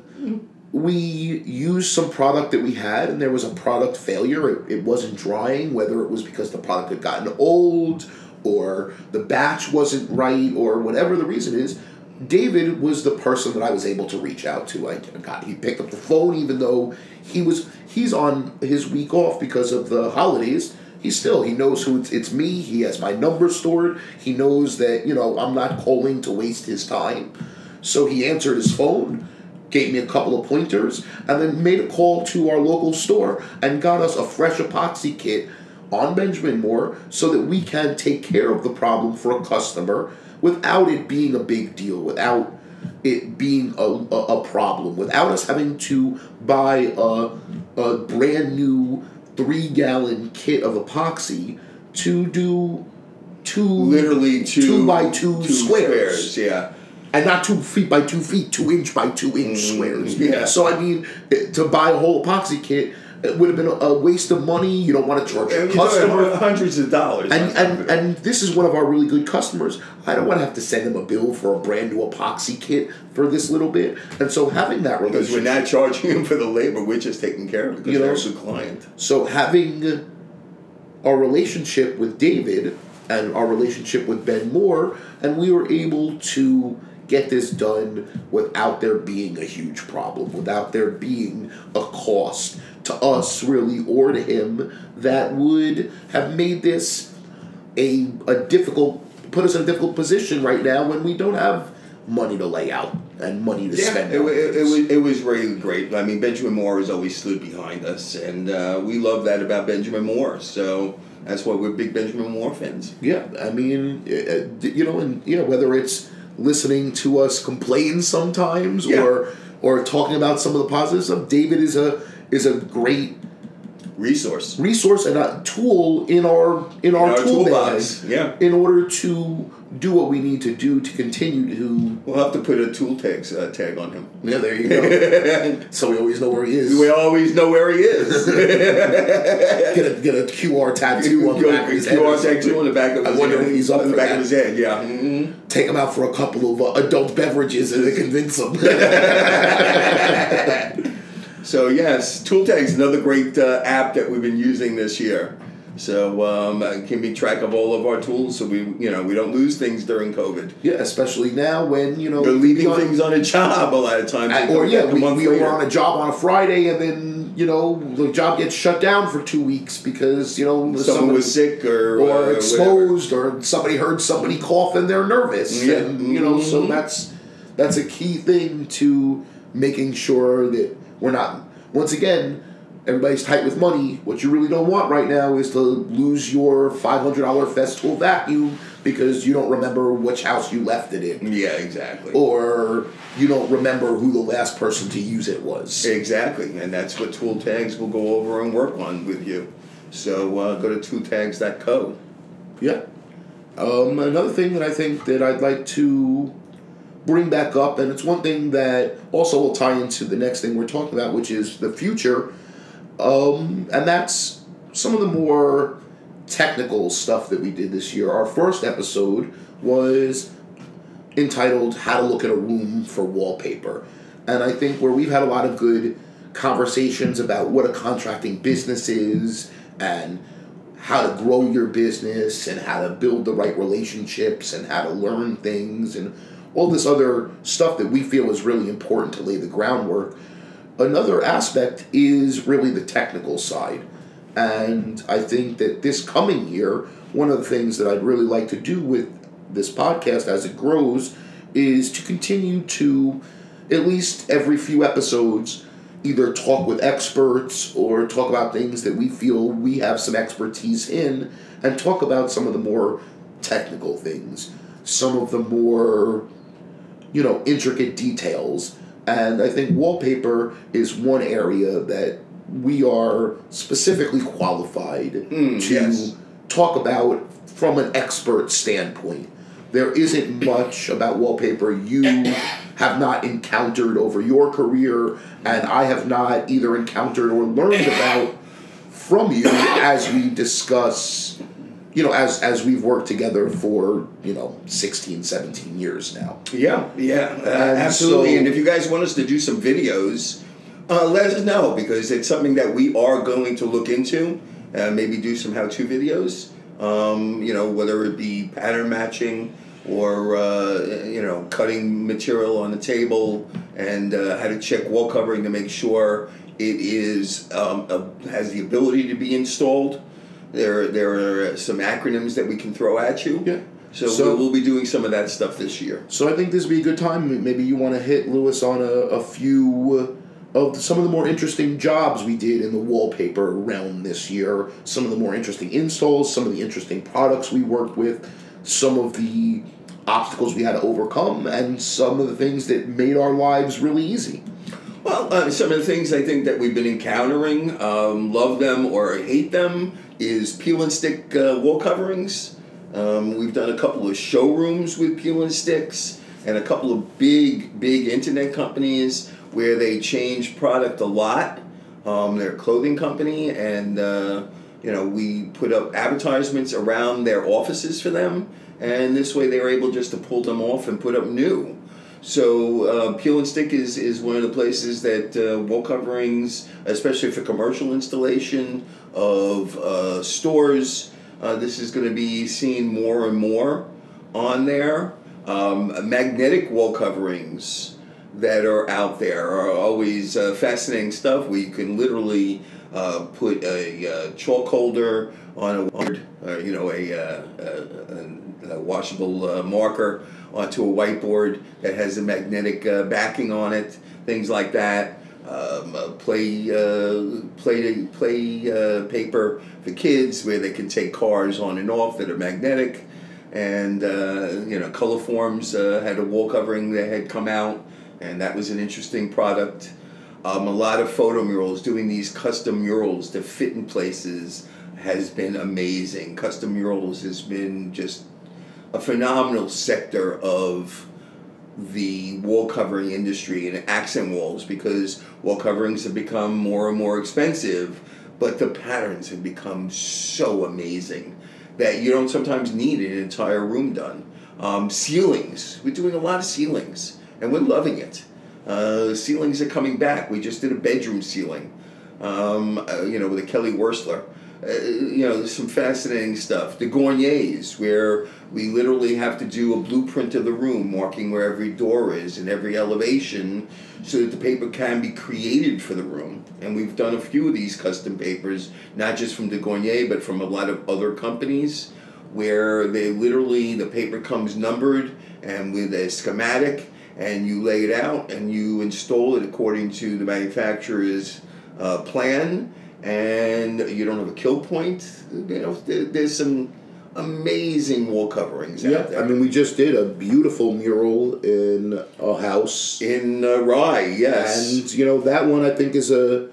B: we used some product that we had, and there was a product failure. It, it wasn't drying, whether it was because the product had gotten old or the batch wasn't right or whatever the reason is. David was the person that I was able to reach out to. I got he picked up the phone even though he was he's on his week off because of the holidays. He still he knows who it's, it's me. He has my number stored. He knows that you know I'm not calling to waste his time. So he answered his phone, gave me a couple of pointers, and then made a call to our local store and got us a fresh epoxy kit on Benjamin Moore so that we can take care of the problem for a customer without it being a big deal, without it being a, a, a problem, without us having to buy a, a brand new three gallon kit of epoxy to do two
C: literally two,
B: two by two squares
C: Yeah.
B: And not two feet by two feet, two inch by two inch squares.
C: Mm, yeah.
B: So I mean, to buy a whole epoxy kit, it would have been a, waste of money. You don't want to charge
C: And
B: a
C: we're talking
B: customer.
C: hundreds of dollars.
B: And,
C: on top of
B: and and this is one of our really good customers. I don't want to have to send them a bill for a brand new epoxy kit for this little bit. And so having that relationship
C: because we're not charging him for the labor, we're just taking care of it because
B: You know,
C: they're a client.
B: so having our relationship with David and our relationship with Ben Moore, and we were able to get this done without there being a huge problem, without there being a cost to us really or to him that would have made this a a difficult put us in a difficult position right now when we don't have money to lay out and money to
C: Yeah,
B: spend.
C: it, it, it, was, it was really great. I mean, Benjamin Moore has always stood behind us, and uh, we love that about Benjamin Moore. So that's why we're big Benjamin Moore fans.
B: Yeah, I mean, uh, uh, you know, and you know whether it's listening to us complain sometimes
C: Yeah.
B: or or talking about some of the positive stuff. David is a is a great
C: Resource.
B: resource and a tool in our in our,
C: our
B: tool
C: toolbox,
B: bag
C: yeah.
B: in order to do what we need to do to continue to.
C: We'll have to put a tool tags, uh, tag on him.
B: Yeah, there you go. so we always know where he is.
C: We always know where he is.
B: Get a get a QR tattoo on the back of his head.
C: QR tag two on the back of his.
B: I wonder
C: head.
B: if he's up
C: on the back
B: that.
C: of his head. Yeah. Mhm.
B: Take him out for a couple of uh, adult beverages and convince him.
C: So yes, Tool Tag's another great uh, app that we've been using this year. So um, be track of all of our tools, so we you know we don't lose things during COVID.
B: Yeah, especially now when you know
C: We're leaving
B: beyond-
C: things on a job a lot of times.
B: Uh,
C: and
B: or yeah, we, we were
C: later.
B: on a job on a Friday, and then you know the job gets shut down for two weeks because you know
C: Someone
B: somebody-
C: was sick or
B: or
C: uh, whatever.
B: exposed, or somebody heard somebody cough and they're nervous,
C: Yeah.
B: and you know so
C: Mhm.
B: that's that's a key thing to making sure that we're not once again. Everybody's tight with money. What you really don't want right now is to lose your five hundred dollar Festool vacuum because you don't remember which house you left it in
C: Yeah, exactly.
B: or you don't remember who the last person to use it was.
C: Exactly, and that's what Tool Tags will go over and work on with you. So uh, go to tooltags.co.
B: Yeah. Um, another thing that I think that I'd like to bring back up, and it's one thing that also will tie into the next thing we're talking about, which is the future, um, and that's some of the more technical stuff that we did this year. Our first episode was entitled How to Look at a Room for Wallpaper. And I think where we've had a lot of good conversations about what a contracting business is and how to grow your business and how to build the right relationships and how to learn things and all this other stuff that we feel is really important to lay the groundwork. Another aspect is really the technical side. And I think that this coming year, one of the things that I'd really like to do with this podcast as it grows is to continue to, at least every few episodes, either talk with experts or talk about things that we feel we have some expertise in and talk about some of the more technical things, some of the more, you know, intricate details. And I think wallpaper is one area that we are specifically qualified
C: Mm,
B: to
C: yes.
B: talk about from an expert standpoint. There isn't much about wallpaper you have not encountered over your career, and I have not either encountered or learned about from you as we discuss you know as as we've worked together for you know 16 17 years now
C: Yeah, yeah, uh,
B: And
C: absolutely.
B: so-
C: and if you guys want us to do some videos, uh, let us know because it's something that we are going to look into. Uh, maybe do some how-to videos. Um, you know, whether it be pattern matching or uh, you know cutting material on the table and uh, how to check wall covering to make sure it is um, uh, has the ability to be installed. There, there are some acronyms that we can throw at you.
B: Yeah.
C: So,
B: So-
C: we'll, we'll be doing some of that stuff this year.
B: so i think this would be a good time maybe you want to hit Louis on a, a few uh, of some of the more interesting jobs we did in the wallpaper realm this year some of the more interesting installs some of the interesting products we worked with some of the obstacles we had to overcome and some of the things that made our lives really easy
C: Well, uh, some of the things I think that we've been encountering, um, love them or hate them, is peel and stick uh, wall coverings. Um, we've done a couple of showrooms with peel and sticks, and a couple of big, big internet companies where they change product a lot. Um, clothing company, and uh, you know we put up advertisements around their offices for them, and this way they were able just to pull them off and put up new. So uh, Peel and Stick is, is one of the places that uh, wall coverings, especially for commercial installation of uh, stores, uh, this is going to be seen more and more on there. Um, magnetic wall coverings that are out there are always uh, fascinating stuff. where you can literally uh, put a uh, chalk holder on a uh, you know a, a, a washable marker onto a whiteboard that has a magnetic backing on it, things like that. Um, uh, play uh, play play uh, paper for kids where they can take cars on and off that are magnetic, and uh, you know Colorforms uh, had a wall covering that had come out, and that was an interesting product. Um, a lot of photo murals, doing these custom murals to fit in places, has been amazing. Custom murals has been just a phenomenal sector of the wall covering industry and accent walls because wall coverings have become more and more expensive, but the patterns have become so amazing that you don't sometimes need an entire room done. Um, ceilings, we're doing a lot of ceilings and we're loving it. Uh, ceilings are coming back. We just did a bedroom ceiling, um, uh, you know, with a Kelly Wearstler. Uh, you know, there's some fascinating stuff. The Gournays, where we literally have to do a blueprint of the room, marking where every door is and every elevation, so that the paper can be created for the room. And we've done a few of these custom papers, not just from De Gournay, but from a lot of other companies, where they literally the paper comes numbered and with a schematic, and you lay it out and you install it according to the manufacturer's uh, plan and you don't have a kill point. You know, there, there's some amazing wall coverings
B: yeah
C: out there.
B: i mean we just did a beautiful mural in a house
C: in uh, Rye, yes.
B: And you know that one I think is a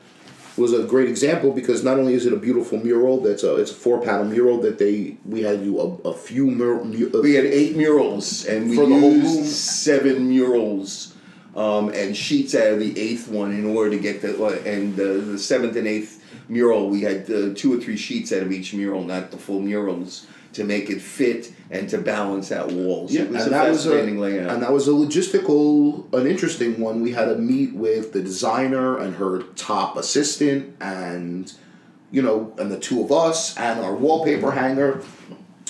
B: was a great example because not only is it a beautiful mural that's a it's a four panel mural that they we had to do a, a few mur- mu-
C: we had eight murals and we
B: For the whole
C: used
B: room?
C: seven murals um, and sheets out of the eighth one in order to get the uh, and the, the seventh and eighth mural we had uh, two or three sheets out of each mural not the full murals to make it fit and to balance out walls
B: yeah,
C: it was
B: and
C: a
B: that was a
C: layout
B: and that was a logistical an interesting one. We had a meet with the designer and her top assistant and you know and the two of us and our wallpaper hanger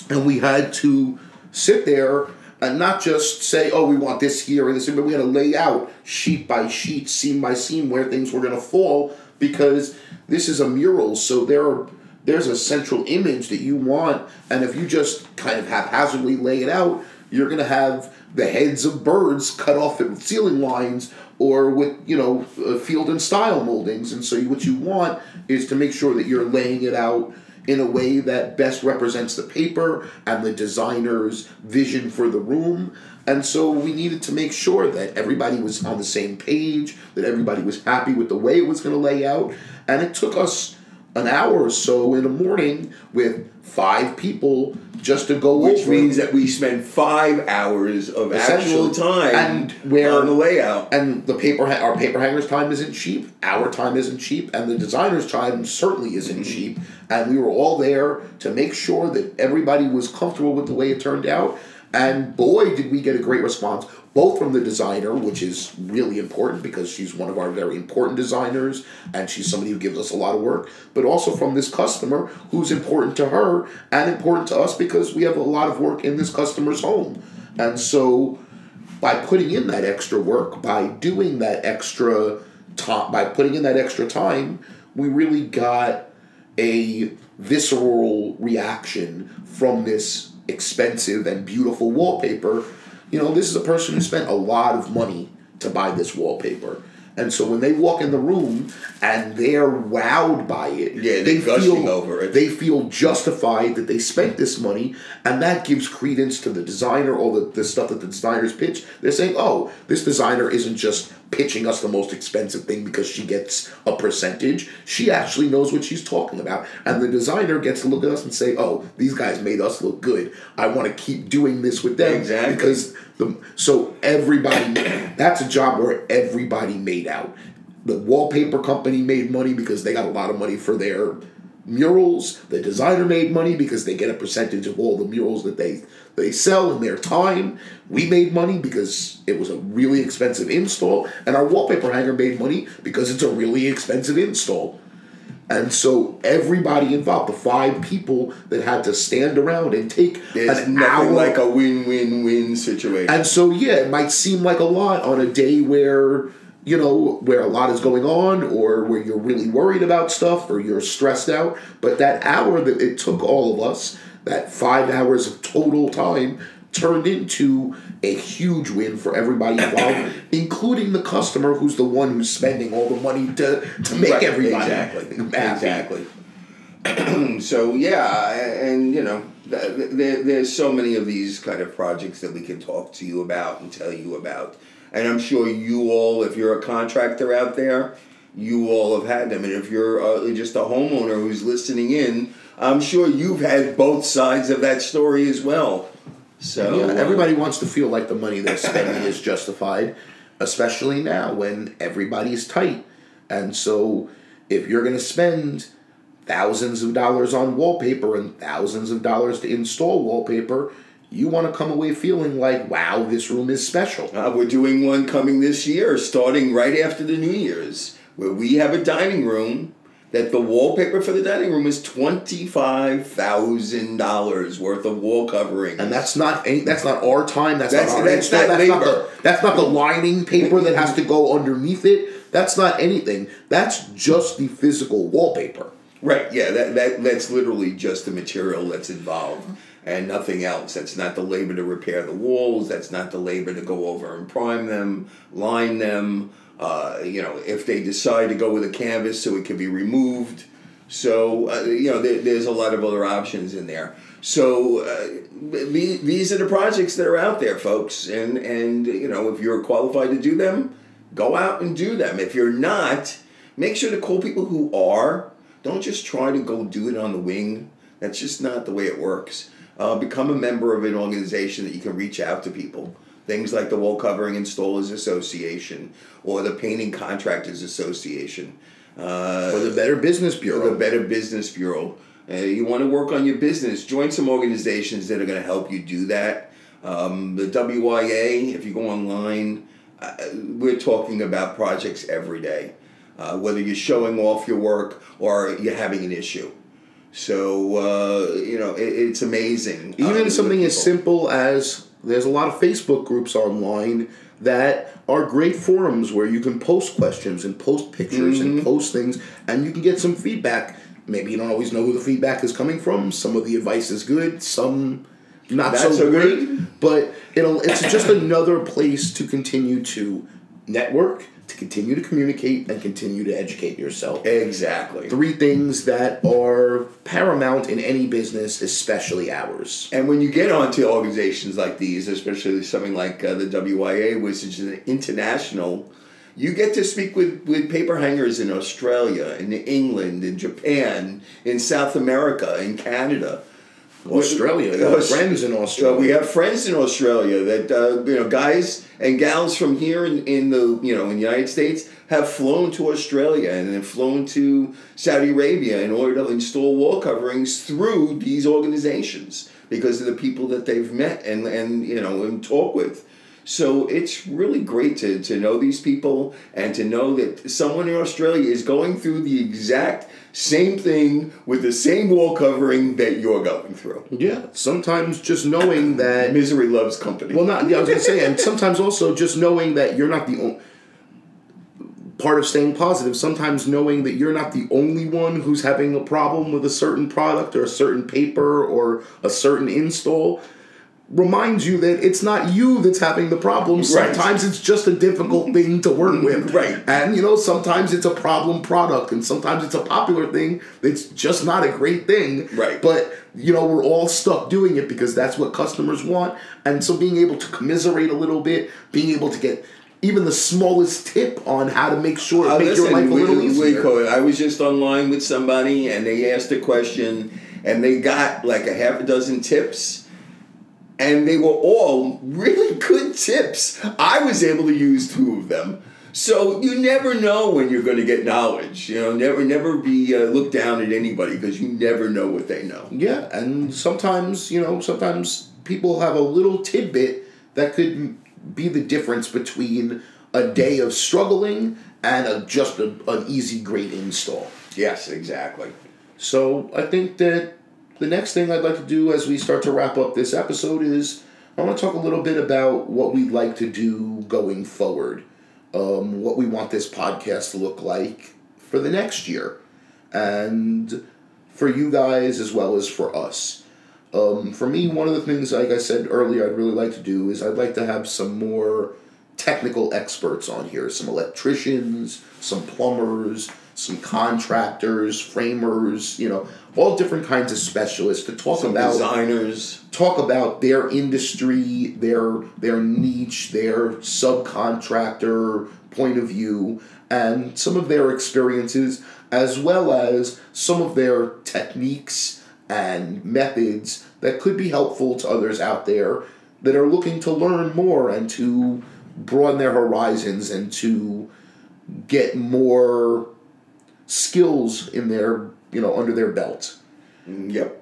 B: and we had to sit there and not just say, "Oh, we want this here and this," here, but we had to lay out sheet by sheet, seam by seam, where things were going to fall because this is a mural. So there are there's a central image that you want, and if you just kind of haphazardly lay it out, you're going to have the heads of birds cut off at ceiling lines or with you know uh, field and style moldings. And so what you want is to make sure that you're laying it out in a way that best represents the paper and the designer's vision for the room. And so we needed to make sure that everybody was on the same page, that everybody was happy with the way it was going to lay out. And it took us an hour or so in the morning with five people just to go
C: Which
B: over.
C: means that we spend five hours of actual time
B: And where-
C: on the layout.
B: and the paper ha- our paper hanger's time isn't cheap our time isn't cheap and the designer's time certainly isn't mm-hmm. cheap and we were all there to make sure that everybody was comfortable with the way it turned out and boy did we get a great response both from the designer which is really important because she's one of our very important designers and she's somebody who gives us a lot of work but also from this customer who's important to her and important to us because we have a lot of work in this customer's home. And so by putting in that extra work, by doing that extra time, by putting in that extra time, we really got a visceral reaction from this expensive and beautiful wallpaper. You know, this is a person who spent a lot of money to buy this wallpaper. And so when they walk in the room and they're wowed by it,
C: Yeah, they're gushing
B: feel
C: over it.
B: they feel justified that they spent this money, and that gives credence to the designer all the, the stuff that the designers pitch. They're saying, oh, this designer isn't just pitching us the most expensive thing because she gets a percentage. She actually knows what she's talking about. And the designer gets to look at us and say, oh, these guys made us look good. I want to keep doing this with them.
C: Exactly.
B: Because the, so everybody, that's a job where everybody made out. The wallpaper company made money because they got a lot of money for their murals. The designer made money because they get a percentage of all the murals that they they sell in their time. We made money because it was a really expensive install, and our wallpaper hanger made money because it's a really expensive install. And so everybody involved, the five people that had to stand around and take
C: There's
B: an
C: nothing
B: hour
C: like a win-win-win situation.
B: and so, yeah, it might seem like a lot on a day where, you know, where a lot is going on or where you're really worried about stuff or you're stressed out. But that hour that it took all of us, that five hours of total time, turned into a huge win for everybody involved, including the customer who's the one who's spending all the money to, to make
C: Right,
B: everybody
C: exactly.
B: happy.
C: exactly. So yeah and you know th- th- there, there's so many of these kind of projects that we can talk to you about and tell you about. And i'm sure you all if you're a contractor out there you all have had them. And if you're uh, just a homeowner who's listening in i'm sure you've had both sides of that story as well so
B: Yeah,
C: uh,
B: everybody wants to feel like the money they're spending is justified, especially now when everybody's tight. And so, if you're going to spend thousands of dollars on wallpaper and thousands of dollars to install wallpaper, you want to come away feeling like, wow, this room is special.
C: Uh, we're doing one coming this year, starting right after the New Year's, where we have a dining room that the wallpaper for the dining room is twenty five thousand dollars worth of wall covering.
B: And that's not any, that's not our time. That's,
C: That's-
B: not our
C: that's not
B: that's not the that's not the lining paper that has to go underneath it. That's not anything. That's just the physical wallpaper.
C: right, yeah, that, that that's literally just the material that's involved and nothing else. That's not the labor to repair the walls, that's not the labor to go over and prime them, line them, uh, you know, if they decide to go with a canvas so it can be removed. So uh, you know, there, there's a lot of other options in there. So uh, the, these are the projects that are out there, folks, and and you know, if you're qualified to do them, go out and do them. If you're not, make sure to call people who are. Don't just try to go do it on the wing. That's just not the way it works. Uh, become a member of an organization that you can reach out to people. Things like the Wall Covering Installers Association or the Painting Contractors Association. Uh,
B: Or the Better Business
C: or
B: Bureau.
C: the Better Business Bureau. Uh, you want to work on your business, join some organizations that are going to help you do that. Um, the WIA, if you go online, uh, we're talking about projects every day, uh, whether you're showing off your work or you're having an issue. So, uh, you know, it, it's amazing.
B: Even
C: um,
B: something as simple as there's a lot of Facebook groups online that are great forums where you can post questions and post pictures
C: Mm-hmm.
B: and post things and you can get some feedback. Maybe you don't always know who the feedback is coming from. Some of the advice is good, some not so,
C: so
B: great.
C: good.
B: But it'll it's just another place to continue to network, to continue to communicate, and continue to educate yourself
C: Exactly.
B: three things that are paramount in any business, especially ours.
C: And when you get onto organizations like these, especially something like uh, the WIA, which is an international, You get to speak with, with paper hangers in Australia, in England, in Japan, in South America, in Canada.
B: Australia, you have friends in Australia.
C: We have friends in Australia that uh, you know, guys and gals from here in, in the you know in the United States have flown to Australia and then flown to Saudi Arabia in order to install wall coverings through these organizations because of the people that they've met and and you know and talk with. So it's really great to, to know these people and to know that someone in Australia is going through the exact same thing with the same wall covering that you're going through.
B: Yeah, sometimes just knowing that
C: Misery loves company.
B: Well, not yeah, I was gonna say, and sometimes also just knowing that you're not the only part of staying positive. Sometimes knowing that you're not the only one who's having a problem with a certain product or a certain paper or a certain install reminds you that it's not you that's having the problem.
C: Right.
B: Sometimes it's just a difficult thing to work with.
C: Right.
B: And you know, sometimes it's a problem product and sometimes it's a popular thing that's just not a great thing.
C: Right.
B: But you know, we're all stuck doing it because that's what customers want. And so being able to commiserate a little bit, being able to get even the smallest tip on how to make sure
C: Uh,
B: make your
C: listen,
B: life a little
C: we
B: easier.
C: I was just online with somebody and they asked a question and they got like a half a dozen tips and they were all really good tips. I was able to use two of them. So you never know when you're going to get knowledge. You know, never never be uh, looked down at anybody because you never know what they know.
B: Yeah, and sometimes, you know, sometimes people have a little tidbit that could be the difference between a day of struggling and a, just a, an easy, great install.
C: Yes, exactly.
B: So I think that the next thing I'd like to do as we start to wrap up this episode is I want to talk a little bit about what we'd like to do going forward, um, what we want this podcast to look like for the next year, and for you guys as well as for us. Um, for me, one of the things, like I said earlier, I'd really like to do is I'd like to have some more technical experts on here some electricians, some plumbers, some contractors, framers, you know, all different kinds of specialists to talk
C: Some
B: about
C: designers.
B: talk about their industry, their their niche, their subcontractor point of view, and some of their experiences, as well as some of their techniques and methods that could be helpful to others out there that are looking to learn more and to broaden their horizons and to get more skills in their you know under their belt.
C: Mm, Yep.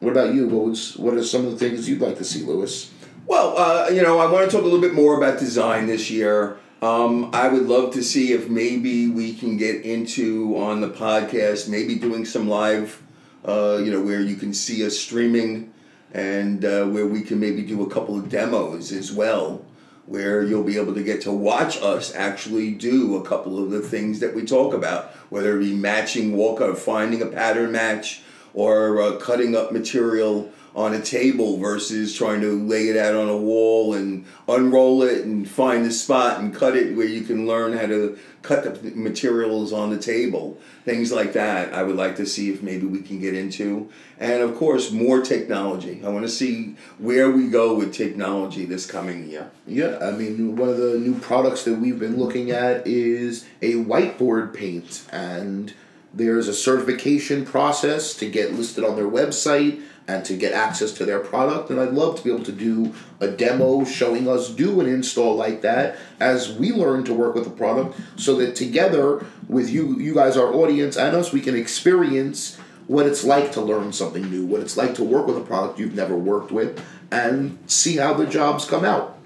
B: What about you? What was what are some of the things you'd like to see, Louis?
C: Well, uh, you know, I want to talk a little bit more about design this year. Um, I would love to see if maybe we can get into on the podcast, maybe doing some live, uh, you know, where you can see us streaming and uh, where we can maybe do a couple of demos as well, where you'll be able to get to watch us actually do a couple of the things that we talk about, whether it be matching walk finding a pattern match, or uh, cutting up material on a table versus trying to lay it out on a wall and unroll it and find the spot and cut it where you can learn how to cut the materials on the table. Things like that, I would like to see if maybe we can get into. And of course, more technology. I want to see where we go with technology this coming year.
B: Yeah, I mean, one of the new products that we've been looking at is a whiteboard paint, and there's a certification process to get listed on their website and to get access to their product. And I'd love to be able to do a demo showing us do an install like that as we learn to work with the product, so that together with you, you guys, our audience, and us, we can experience what it's like to learn something new, what it's like to work with a product you've never worked with, and see how the jobs come out.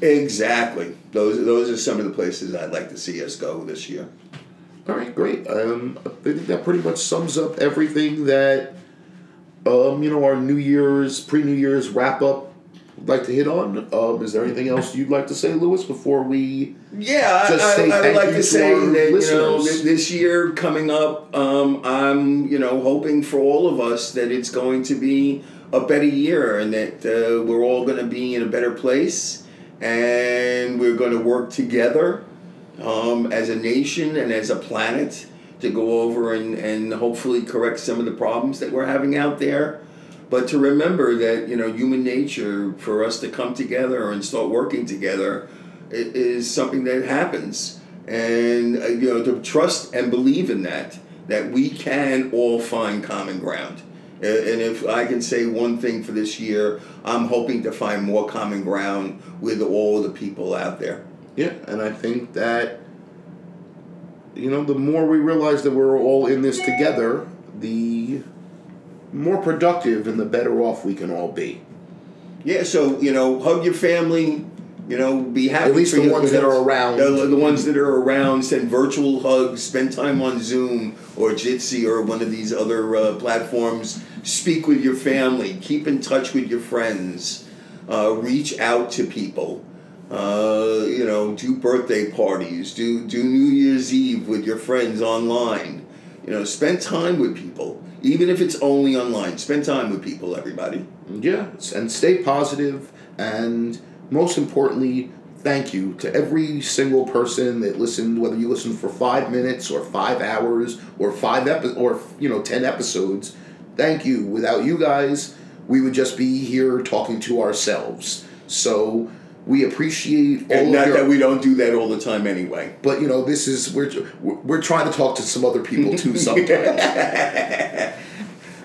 C: Exactly. Those those are some of the places I'd like to see us go this year.
B: All right, great. Um, I think that pretty much sums up everything that, um, you know, our New Year's, pre New Year's wrap up would like to hit on. Um, is there anything else you'd like to say, Louis, before we?
C: Yeah,
B: Just
C: I,
B: say
C: I, I would like
B: you
C: to
B: to
C: say that you know
B: listeners.
C: this year coming up, um, I'm you know hoping for all of us that it's going to be a better year and that uh, we're all going to be in a better place and we're going to work together um, as a nation and as a planet to go over and, and hopefully correct some of the problems that we're having out there. But to remember that you know human nature for us to come together and start working together is something that happens, and uh, you know to trust and believe in that that we can all find common ground. And if I can say one thing for this year, I'm hoping to find more common ground with all the people out there.
B: Yeah, and I think that you know the more we realize that we're all in this together, the more productive and the better off we can all be.
C: Yeah, so you know, hug your family. You know, be happy.
B: At least
C: for
B: the ones that are around.
C: The, the ones that are around. Send virtual hugs. Spend time on Zoom or Jitsi or one of these other uh, platforms. Speak with your family. Keep in touch with your friends. Uh, reach out to people. Uh, you know, do birthday parties. Do do New Year's Eve with your friends online. You know, spend time with people, even if it's only online. Spend time with people, everybody.
B: Yeah, and stay positive, and most importantly, thank you to every single person that listened. Whether you listened for five minutes or five hours or five epi- or you know ten episodes, thank you. Without you guys, we would just be here talking to ourselves. So we appreciate all
C: And not
B: your.
C: that we don't do that all the time anyway.
B: but you know, this is we're we're trying to talk to some other people too sometimes.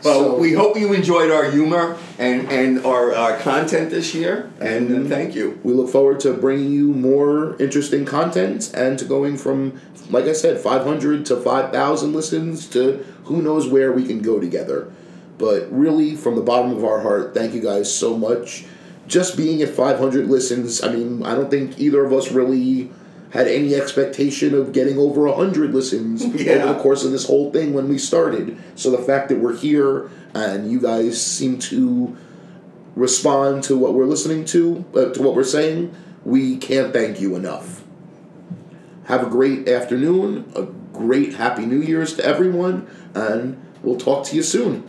C: Well,
B: So-
C: we hope you enjoyed our humor and, and our, our content this year, and uh, thank you.
B: We look forward to bringing you more interesting content and to going from, like I said, 500 to 5,000 listens to who knows where we can go together. But really, from the bottom of our heart, thank you guys so much. Just being at 500 listens, I mean, I don't think either of us really had any expectation of getting over 100 listens
C: Yeah.
B: over the course of this whole thing when we started. So the fact that we're here and you guys seem to respond to what we're listening to, uh, to what we're saying, we can't thank you enough. Have a great afternoon, a great Happy New Year's to everyone, and we'll talk to you soon.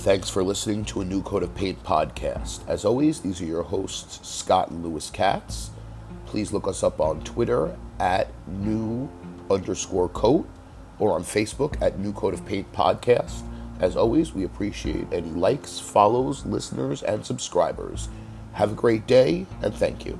B: Thanks for listening to a New Coat of Paint podcast. As always, these are your hosts, Scott and Louis Katz. Please look us up on Twitter at new underscore coat or on Facebook at New Coat of Paint Podcast. As always, we appreciate any likes, follows, listeners, and subscribers. Have a great day, and thank you.